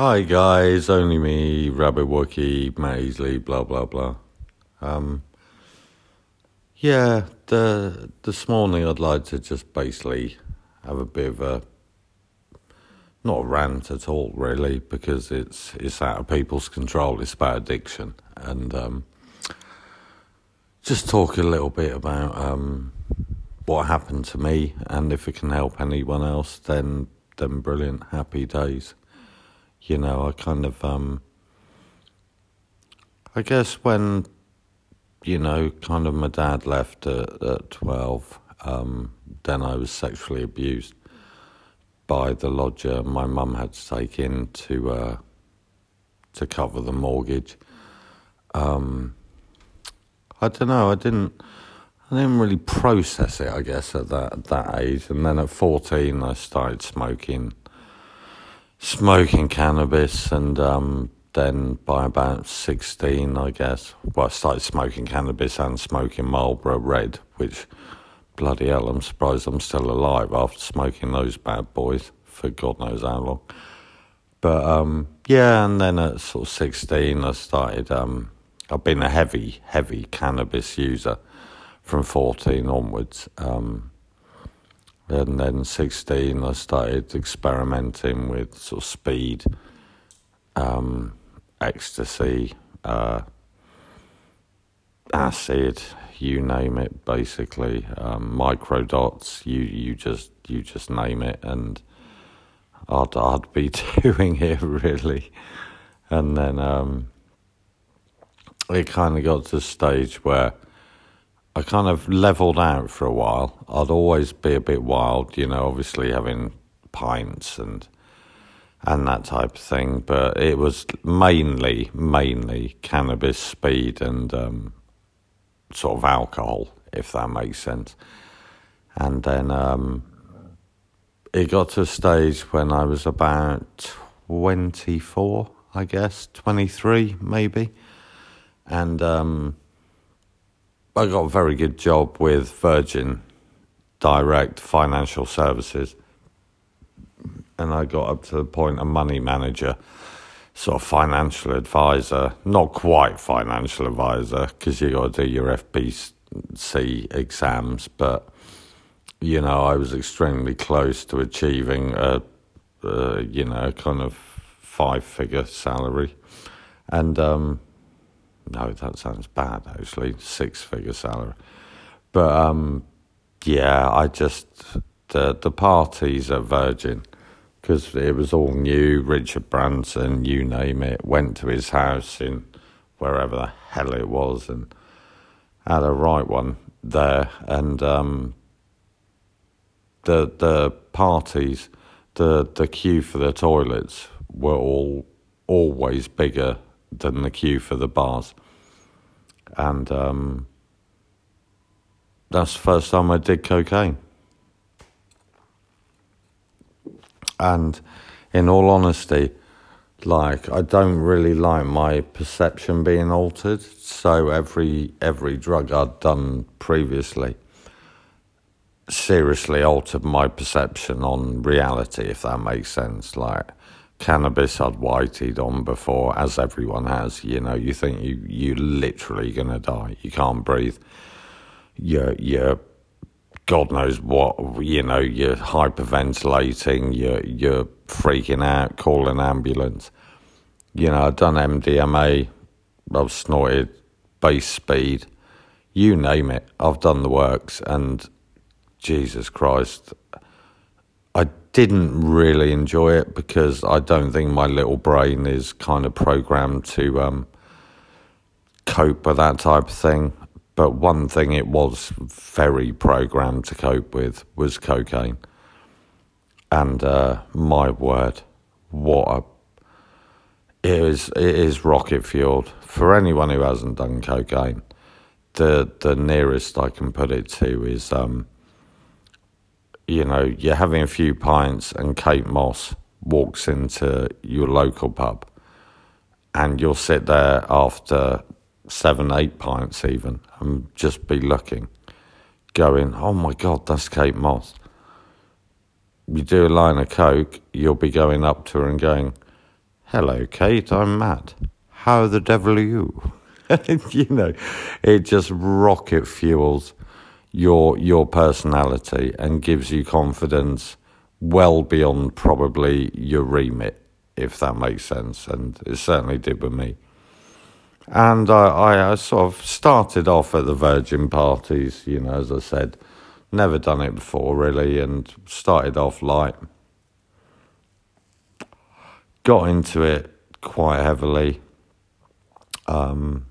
Hi guys, only me, Rabbit Wookie, Maisley, blah blah blah. Um, yeah, the this morning I'd like to just basically have a bit of a not a rant at all, really, because it's it's out of people's control. It's about addiction, and um, just talk a little bit about um, what happened to me, and if it can help anyone else, then then brilliant, happy days. You know, I kind of um, I guess when you know, kind of my dad left at, at twelve, um, then I was sexually abused by the lodger my mum had to take in to uh, to cover the mortgage. Um, I don't know. I didn't. I didn't really process it. I guess at that at that age, and then at fourteen, I started smoking, smoking cannabis, and um, then by about sixteen, I guess, well, I started smoking cannabis and smoking Marlboro Red, which bloody hell, I'm surprised I'm still alive after smoking those bad boys for God knows how long. But um, yeah, and then at sort of 16, I started, um, I've been a heavy, heavy cannabis user from 14 onwards. Um, and then 16, I started experimenting with sort of speed, um, ecstasy, uh, acid, you name it, basically, um, microdots. You you just you just name it, and I'd I'd be doing it really. And then um, it kind of got to the stage where I kind of leveled out for a while. I'd always be a bit wild, you know, obviously having pints and and that type of thing. But it was mainly mainly cannabis, speed, and um, sort of alcohol, if that makes sense. And then um, it got to a stage when I was about 24, I guess, 23 maybe. And um, I got a very good job with Virgin Direct Financial Services. And I got up to the point of money manager sort of financial advisor, not quite financial advisor because you got to do your FPC exams, but you know I was extremely close to achieving a, a you know kind of five figure salary, and um, no, that sounds bad actually, six figure salary, but um, yeah, I just the the parties at Virgin because it was all new. Richard Branson, you name it, went to his house in wherever the hell it was and had a right one there. And um, the the parties, the the queue for the toilets were all always bigger than the queue for the bars. And um, that's the first time I did cocaine. And in all honesty, like I don't really like my perception being altered. So every every drug I'd done previously seriously altered my perception on reality, if that makes sense. Like cannabis I'd whited on before, as everyone has. You know, you think you you literally gonna die. You can't breathe. You're you're God knows what, you know, you're hyperventilating, you're, you're freaking out, call an ambulance. You know, I've done MDMA, I've snorted base speed, you name it, I've done the works, and Jesus Christ, didn't really enjoy it because I don't think my little brain is kind of programmed to um, cope with that type of thing. But one thing it was very programmed to cope with was cocaine. And uh, my word, what a it is it is rocket fueled for anyone who hasn't done cocaine. The the nearest I can put it to is um, you know you're having a few pints and Kate Moss walks into your local pub, and you'll sit there after seven, eight pints even, and just be looking, going, oh my God, that's Kate Moss. You do a line of coke, you'll be going up to her and going, Hello, Kate, I'm Matt. How the devil are you? you know, it just rocket fuels your your personality and gives you confidence well beyond probably your remit, if that makes sense. And it certainly did with me. And I, I, sort of started off at the Virgin parties, you know, as I said, never done it before really, and started off light. Got into it quite heavily. Um,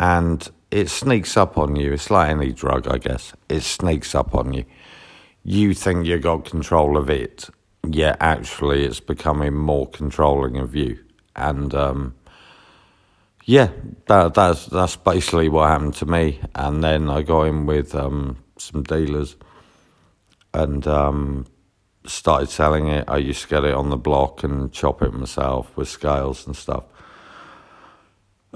and it sneaks up on you. It's like any drug, I guess. It sneaks up on you. You think you got control of it, yet actually it's becoming more controlling of you. And um, yeah, that, that's that's basically what happened to me. And then I got in with um, some dealers and um, started selling it. I used to get it on the block and chop it myself with scales and stuff.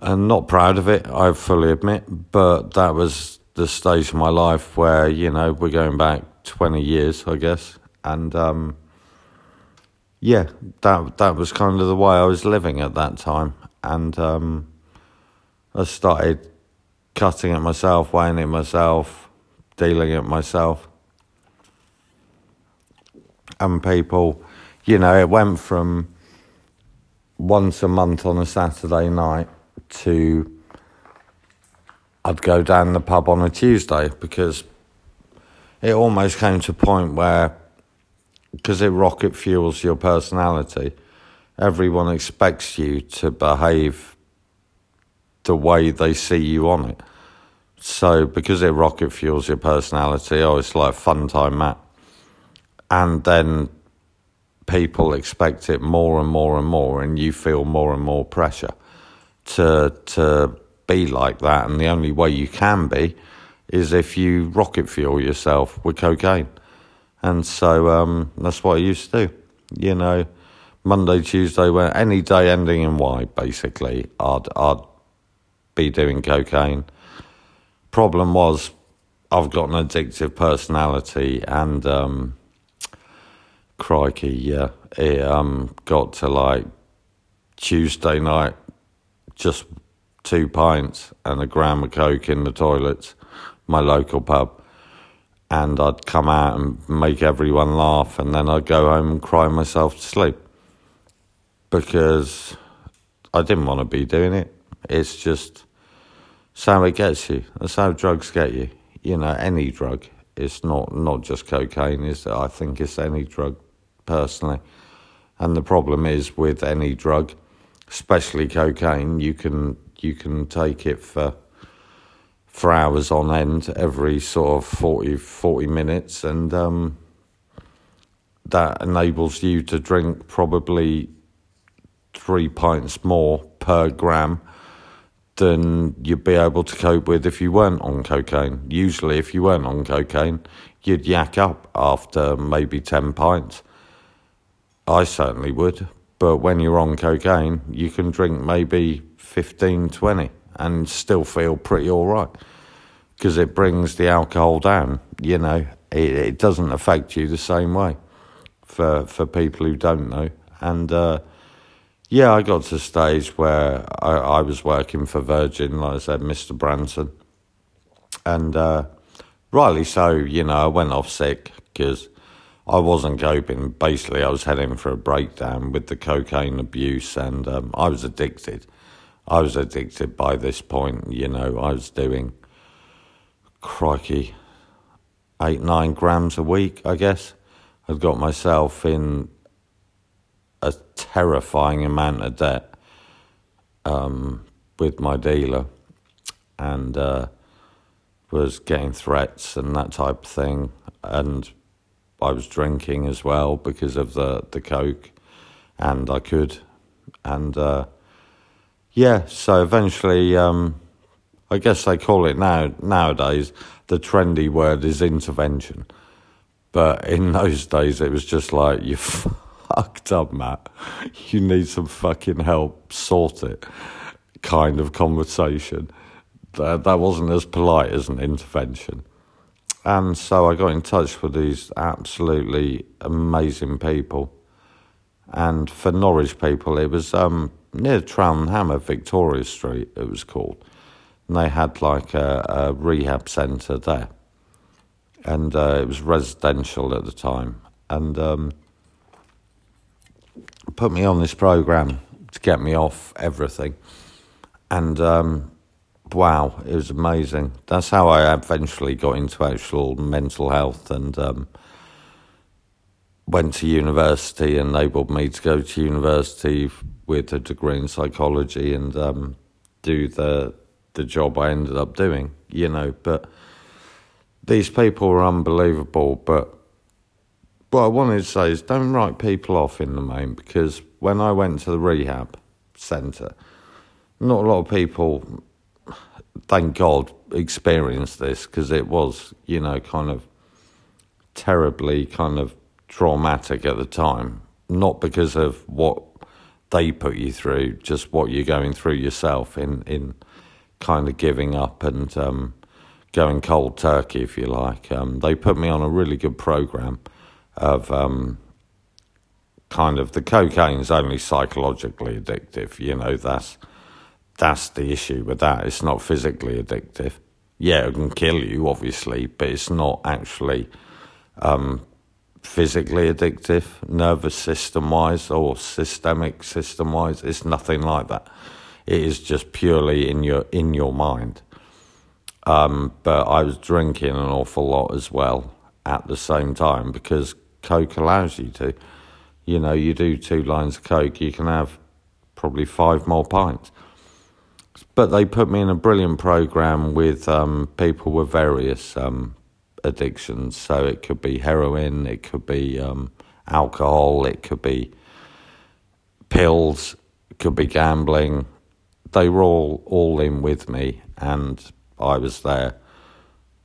And not proud of it, I fully admit, but that was the stage of my life where, you know, we're going back 20 years, I guess. And um, yeah, that that was kind of the way I was living at that time. And um, I started cutting it myself, weighing it myself, dealing it myself. And people, you know, it went from once a month on a Saturday night to I'd go down the pub on a Tuesday because it almost came to a point where, because it rocket fuels your personality, everyone expects you to behave the way they see you on it. So because it rocket fuels your personality, oh, it's like fun time, Matt. And then people expect it more and more and more, and you feel more and more pressure to to be like that. And the only way you can be is if you rocket fuel yourself with cocaine. And so um, that's what I used to do. You know, Monday, Tuesday, when any day ending in Y, basically, I'd I'd be doing cocaine. Problem was, I've got an addictive personality, and um, crikey, yeah, it um, got to like Tuesday night, just two pints and a gram of coke in the toilets, my local pub. And I'd come out and make everyone laugh, and then I'd go home and cry myself to sleep because I didn't want to be doing it. It's just how it gets you. That's how drugs get you. You know, any drug. It's not not just cocaine. Is I think it's any drug, personally. And the problem is with any drug, especially cocaine, you can you can take it for for hours on end, every sort of 40, 40 minutes, and um, that enables you to drink probably three pints more per gram than you'd be able to cope with if you weren't on cocaine. Usually, if you weren't on cocaine, you'd yak up after maybe 10 pints. I certainly would. But when you're on cocaine, you can drink maybe 15, 20 and still feel pretty all right because it brings the alcohol down. You know, it, it doesn't affect you the same way for, for people who don't know. And, uh, yeah, I got to a stage where I, I was working for Virgin, like I said, Mr. Branson. And uh, rightly so, you know, I went off sick because I wasn't coping. Basically, I was heading for a breakdown with the cocaine abuse and um, I was addicted. I was addicted by this point, you know, I was doing, crikey, eight, nine grams a week, I guess. I'd got myself in a terrifying amount of debt um, with my dealer and uh, was getting threats and that type of thing. And I was drinking as well because of the, the coke, and I could. And uh, yeah, so eventually, um, I guess they call it now nowadays, the trendy word is intervention. But in those days, it was just like, you fucked up, Matt. You need some fucking help. Sort it. Kind of conversation. That, that wasn't as polite as an intervention. And so I got in touch with these absolutely amazing people. And for Norwich people, it was um, near Hammer, Victoria Street, it was called. And they had like a, a rehab centre there. And uh, it was residential at the time. And um, put me on this program to get me off everything. And um, wow, it was amazing. That's how I eventually got into actual mental health and um, went to university, and enabled me to go to university with a degree in psychology and um, do the the job I ended up doing, you know. But these people were unbelievable. But what I wanted to say is don't write people off in the main because when I went to the rehab centre, not a lot of people, thank God, experienced this because it was, you know, kind of terribly kind of traumatic at the time. Not because of what they put you through, just what you're going through yourself in, in kind of giving up and um, going cold turkey, if you like. Um, they put me on a really good program of um, kind of the cocaine's only psychologically addictive. You know, that's that's the issue with that. It's not physically addictive. Yeah, it can kill you, obviously, but it's not actually um, physically addictive, nervous system wise or systemic system wise. It's nothing like that. It is just purely in your in your mind. Um, but I was drinking an awful lot as well at the same time because Coke allows you to. You know, you do two lines of Coke, you can have probably five more pints. But they put me in a brilliant program with um, people with various um, addictions. So it could be heroin, it could be um, alcohol, it could be pills, it could be gambling. They were all, all in with me, and I was there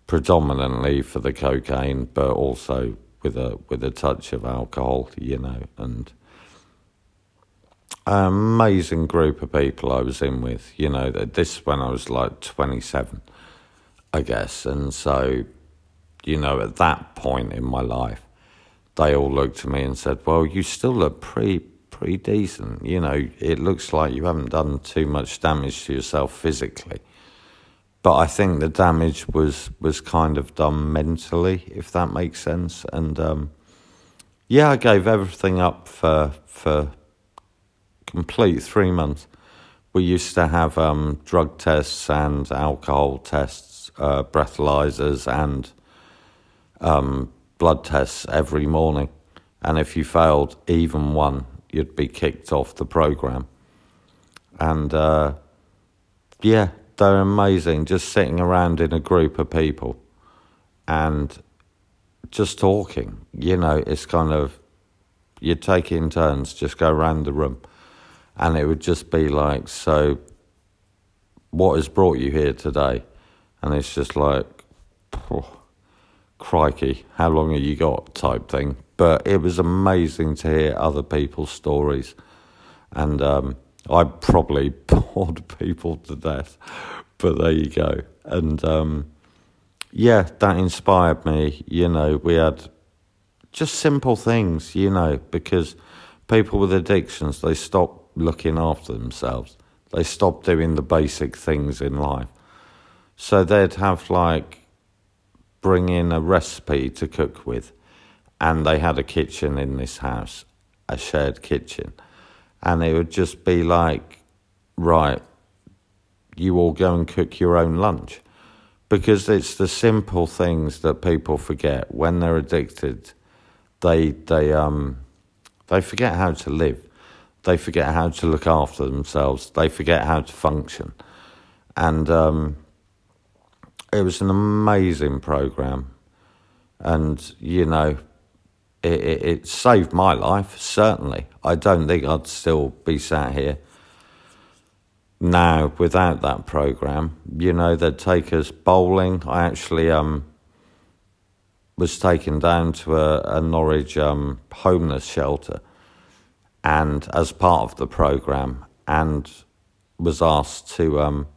predominantly for the cocaine, but also with a with a touch of alcohol, you know, and an amazing group of people I was in with. You know, this when I was like twenty seven, I guess, and so you know, at that point in my life, they all looked at me and said, "Well, you still look pretty pretty decent. You know, it looks like you haven't done too much damage to yourself physically." But I think the damage was was kind of done mentally, if that makes sense. And um, yeah, I gave everything up for for complete three months. We used to have um, drug tests and alcohol tests, uh, breathalyzers, and um, blood tests every morning, and if you failed even one, you'd be kicked off the program. And uh, yeah, they're amazing. Just sitting around in a group of people and just talking. You know, it's kind of you take in turns, just go around the room, and it would just be like, so. What has brought you here today? And it's just like, oh, crikey, how long have you got type thing. But it was amazing to hear other people's stories. And um, I probably bored people to death, but there you go. And um, yeah, that inspired me. You know, we had just simple things, you know, because people with addictions, they stop looking after themselves. They stop doing the basic things in life. So they'd have like bring in a recipe to cook with. And they had a kitchen in this house, a shared kitchen. And it would just be like, right, you all go and cook your own lunch. Because it's the simple things that people forget. When they're addicted, they, they, um, they forget how to live. They forget how to look after themselves. They forget how to function. And um, it was an amazing program, and you know, it, it, it, saved my life. Certainly, I don't think I'd still be sat here now without that program. You know, they'd take us bowling. I actually um was taken down to a, a Norwich um, homeless shelter, and as part of the program, and was asked to um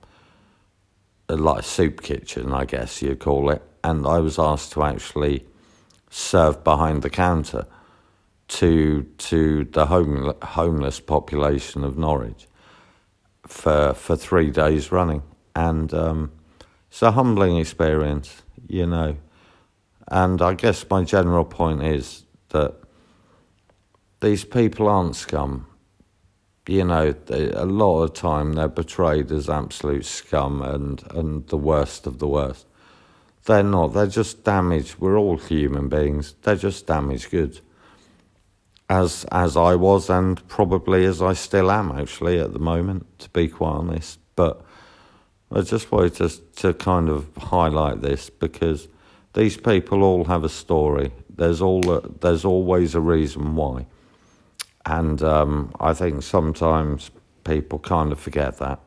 like a soup kitchen, I guess you'd call it, and I was asked to actually serve behind the counter to to the home, homeless population of Norwich for for three days running, and um, it's a humbling experience, you know. And I guess my general point is that these people aren't scum. You know, they, a lot of time they're portrayed as absolute scum and, and the worst of the worst. They're not. They're just damaged. We're all human beings. They're just damaged goods. As as I was, and probably as I still am, actually, at the moment, to be quite honest. But I just wanted to to kind of highlight this because these people all have a story. There's all there's always a reason why, and um, I think sometimes people kind of forget that,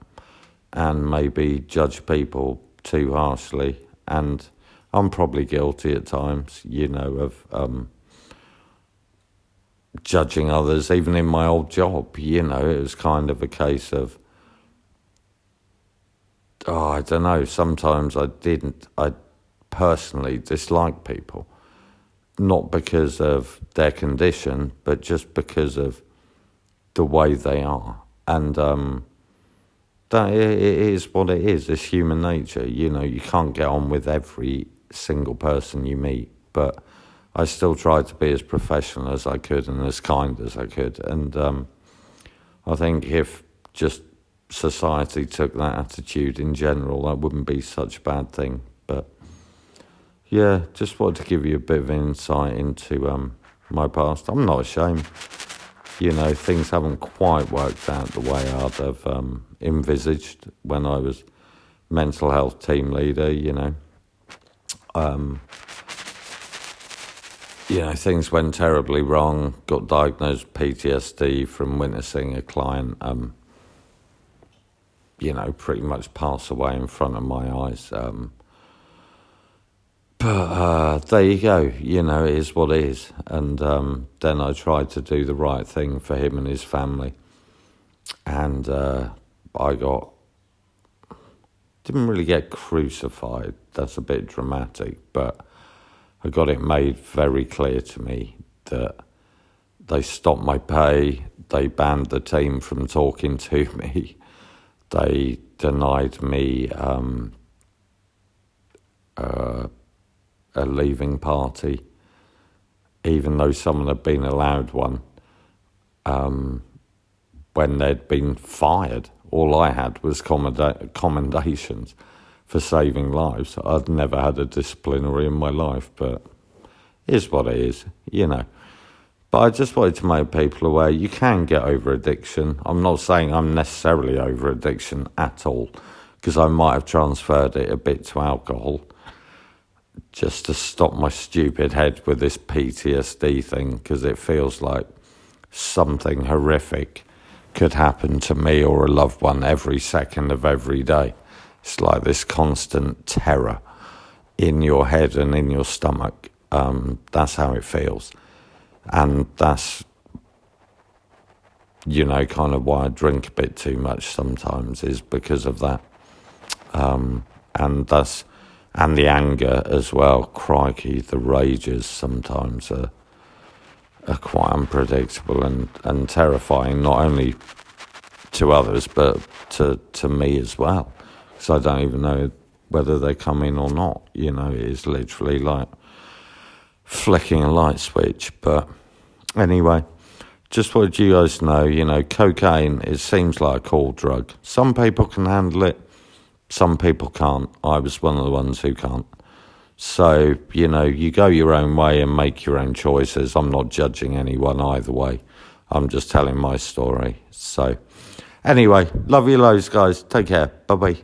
and maybe judge people too harshly. And I'm probably guilty at times, you know, of um, judging others. Even in my old job, you know, it was kind of a case of. Oh, I don't know. Sometimes I didn't. I personally dislike people, not because of their condition, but just because of the way they are. And um, that it is what it is. It's human nature. You know, you can't get on with every single person you meet, but I still tried to be as professional as I could and as kind as I could. And um, I think if just society took that attitude in general, that wouldn't be such a bad thing. But yeah, just wanted to give you a bit of insight into um, my past. I'm not ashamed. You know, things haven't quite worked out the way I'd have um, envisaged when I was mental health team leader, you know. Um, you know, things went terribly wrong. Got diagnosed PTSD from witnessing a client, um, you know, pretty much pass away in front of my eyes. Um, but uh, there you go. You know, it is what it is. And um, then I tried to do the right thing for him and his family. And uh, I got, didn't really get crucified. That's a bit dramatic. But I got it made very clear to me that they stopped my pay. They banned the team from talking to me. They denied me um, uh, a leaving party, even though someone had been allowed one um, when they'd been fired. All I had was commendations for saving lives. I'd never had a disciplinary in my life, but it's what it is, you know. But I just wanted to make people aware you can get over addiction. I'm not saying I'm necessarily over addiction at all, because I might have transferred it a bit to alcohol just to stop my stupid head with this PTSD thing because it feels like something horrific could happen to me or a loved one every second of every day. It's like this constant terror in your head and in your stomach. Um, that's how it feels. And that's, you know, kind of why I drink a bit too much sometimes, is because of that. Um, and that's and the anger as well. Crikey, the rages sometimes are, are quite unpredictable and, and terrifying, not only to others, but to, to me as well. Because I don't even know whether they come in or not. You know, it is literally like flicking a light switch. But anyway, just what you guys to know, you know, cocaine, it seems like a cool drug. Some people can handle it some people can't. I was one of the ones who can't. So, you know, you go your own way and make your own choices. I'm not judging anyone either way. I'm just telling my story. So, anyway, love you loads, guys. Take care. Bye bye.